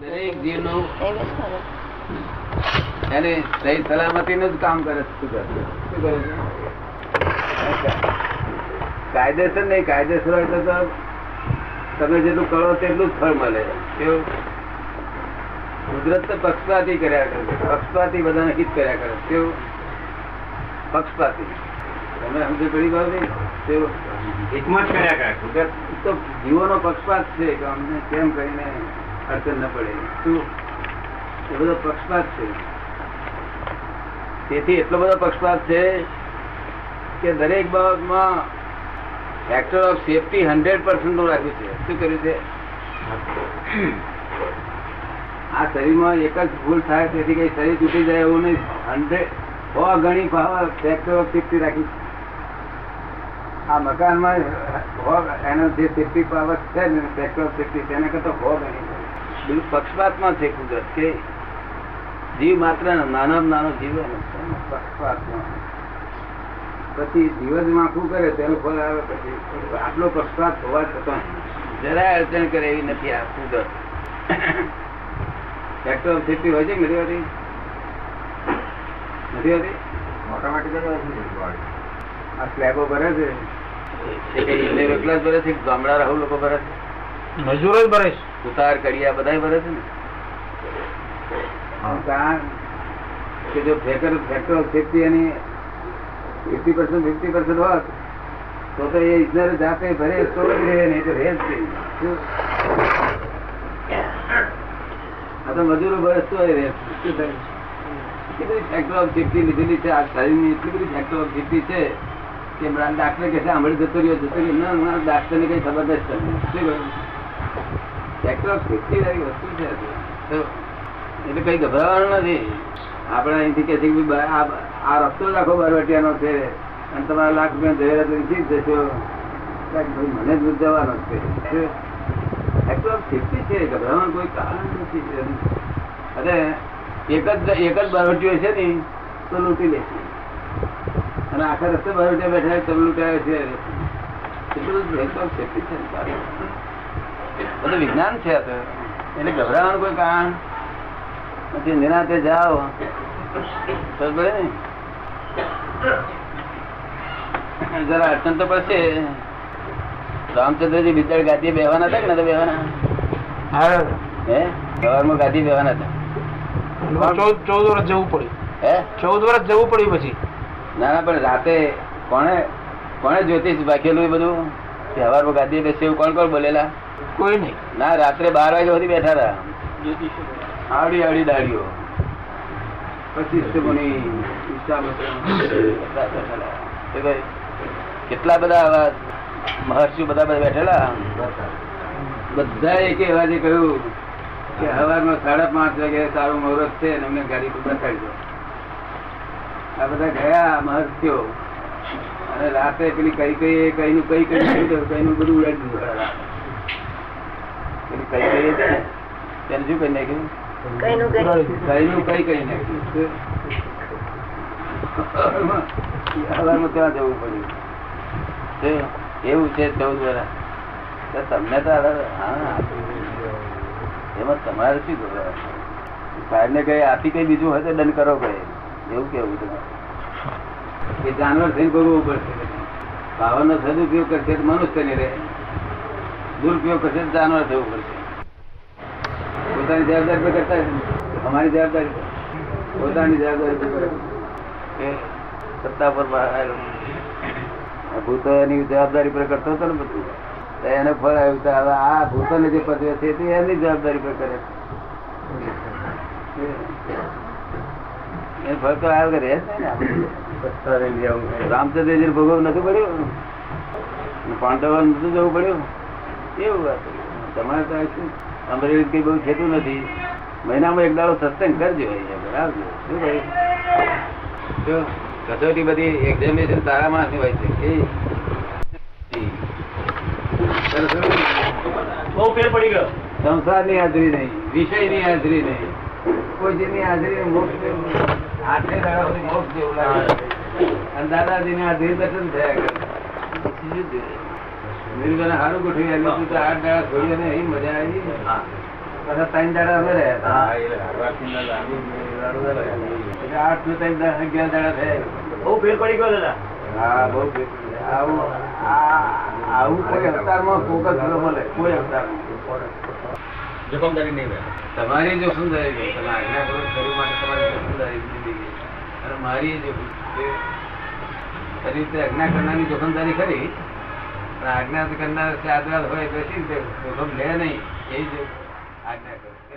દરેક. એને સહી સલામતીનું જ કામ કરે શું કરે શું કરે કાયદેસર નહીં કાયદેસર હોય તો તમે જેટલું કરો તેટલું જ ફળ મળે. કેવું? કુદરત તો પક્ષપાતી કર્યા કરે છે. પક્ષપાતી બધાને હિત કર્યા કરે. કેવું? પક્ષપાતી. તમે સમજો પડી ગયો નહીં? હિતમાં જ કર્યા કરે કુદરત તો જીવોનો પક્ષપાત છે કે અમને કેમ કરીને અડચણ ન પડે. એ બધો પક્ષપાત છે. તેથી એટલો બધો પક્ષપાત છે કે દરેક બાબતમાં ફેક્ટર ઓફ સેફટી હંડ્રેડ પર્સન્ટનું રાખ્યું છે. શું કર્યું છે? આ શરીરમાં એક જ ભૂલ થાય તેથી કઈ શરીર તૂટી જાય એવું નહીં. હંડ્રેડ સો ગણી ફેક્ટર ઓફ સેફટી રાખી આ મકાનમાં એનો જે સેફટી પાવર છે ને ફેક્ટર ઓફ સેફટી તેના કરતા હોગ બિલકુલ પક્ષપાતમાં છે કુદરત કે જીવ માત્ર નાનો નાનો જીવ પક્ષપાતમાં. પછી દિવસ માખું કરે તેનું ફળ આવે પછી. આટલો પક્ષપાત હોવા છતાં જરાય અડચણ કરે એવી નથી આ કુદરત. ફેક્ટર ઓફ સેફટી હોય છે નથી હોતી? નથી હોતી? ઓટોમેટિક જ હોય છે આ સ્લેબો ભરે છે. એ એકલા જ ભરે છે ગામડા રાહુ લોકો ભરે છે? મજૂરો જ ભરે છે. ઉતાર કડિયા બધા ભરે છે ને? કે જો ફેકર ફેક્ટર ફિફ્ટી એની ફિફ્ટી પર્સન્ટ ફિફ્ટી પર્સન્ટ હોત, તો તો એ ઇજનર જાતે ભરે તો જ રહે નહીં તો રહે જ આ તો મજૂરો ભરે તો રહે. શું લીધેલી છે આ શરીરની? એટલી બધી ફેક્ટર ઓફ છે કે ડાક્ટર કહે છે જતો રહ્યો, જતો ના ના ડાક્ટર ને કઈ ખબર નથી એટલે કઈ ગભરાવાનું નથી. આપણે અહીંથી કે છે આ રસ્તો જ આખો છે. અને તમારા લાખ રૂપિયા જહેરાત જીત જશો. મને જ જવાનો છે. એકદમ સેફટી છે. ગભરાવાનું કોઈ કારણ નથી. અરે એક જ એક જ બારવટીઓ છે ને, તો લૂંટી લેશે અને આખા રસ્તે બારવટીયા બેઠા હોય તો છે. એટલું ઓફ સેફટી છે. બધું વિજ્ઞાન છે એટલે ગભરાવાનું કોઈ કારણ? નથી નિરાતે જાઓ. જરા અડચણ તો પડશે. રામચંદ્રજી બિચાર ગાદી બેવાના હતા કે નતા બેવાના હા. સવારમાં ગાદી બેવાના હતા. ચૌદ વર્ષ જવું પડ્યું. હે? ચૌદ વર્ષ જવું પડ્યું પછી. ના ના પણ રાતે કોણે કોણે જ્યોતિષ એ બધું? સવારમાં બેસે એવું કોણ કોણ બોલેલા? કોઈ નહીં. ના રાત્રે બાર વાગે સુધી બેઠા હતા. આવડી આવડી દાડીઓ. પછી કેટલા બધા આવા મહર્ષિ બધા બધા બેઠેલા? બધા એક એવા જે કહ્યું કે સવારમાં સાડા પાંચ વાગે સારું મુહૂર્ત છે અને અમને ગાડી પર બેસાડી દો આ બધા ગયા મહર્ષિઓ. અને રાતે પેલી કઈ કઈ કઈ નું કઈ કઈ કઈ નું બધું ઉડાડી દીધું પેલી કઈ કઈ તેને શું કઈ નાખ્યું? કઈ. કઈ કઈ નાખ્યું? ત્યાં જવું પડ્યું? એવું છે ચૌદ વર્ષ તમને તો એમાં તમારે શું ખબર સાહેબ ને કઈ આથી કઈ બીજું હશે દંડ કરો કઈ એવું કેવું તમારે એ જાનવર થઈને ભોગવવું પડશે પાવરનો સદુપયોગ કરશે તો મનુષ્ય ને રહે. દુરુપયોગ કરશે તો જાનવર થવું પડશે. પોતાની જવાબદારી પર કરતા અમારી જવાબદારી પોતાની જવાબદારી પર સત્તા પર ભૂતો એની જવાબદારી પર કરતો હતો ને બધું. તો એને ફળ આવ્યું આ ભૂતોને જે પદવે છે તે એની જવાબદારી પર કરે એ ફરતો આવ્યો કે રહે જ ને. રામચંદ્રજી ભોગવ નથી પડ્યું? પાંડવ નતું જવું પડ્યું? એવું વાત તમારે તો શું? અમરેલી કઈ બહુ થતું નથી. મહિનામાં એક દાડો સત્સંગ કરજો બરાબર? શું જો કસોટી બધી એક્ઝામિનેશન તારા માં હોય છે. કે બહુ ફેર પડી ગયો. સંસારની હાજરી નહીં વિષયની હાજરી નહીં. કોઈ જેની હાજરી મોક્ષ આઠે દાડા સુધી મોક્ષ જેવું લાગે. અને દાદાજીની હાજરી દર્શન થયા કરે. બીજું શું સારું ગોઠવી તો આઠ દાડા છોડી અને અહીં મજા આવી બધા ત્રણ દાડા અમે રહ્યા ના. એટલે આઠથી ત્રણ દસ અગિયાર દાડા થયા બહુ ફેર પડી ગયો દાદા. હા બહુ આવું આ- આવું કોઈ અવતારમાં ફોકસ ન મળે. કોઈ અવતારમાં. તમારી જોખમદારી છે તમે આજ્ઞા કરો શરીર માટે તમારી જોખમદારી જિંદગી અને મારી ખરી રીતે આજ્ઞા કરનારની જોખમદારી ખરી પણ આજ્ઞા કરનાર સાદવાદ હોય તો શી જોખમ લે નહીં, એ જ આજ્ઞા કરે.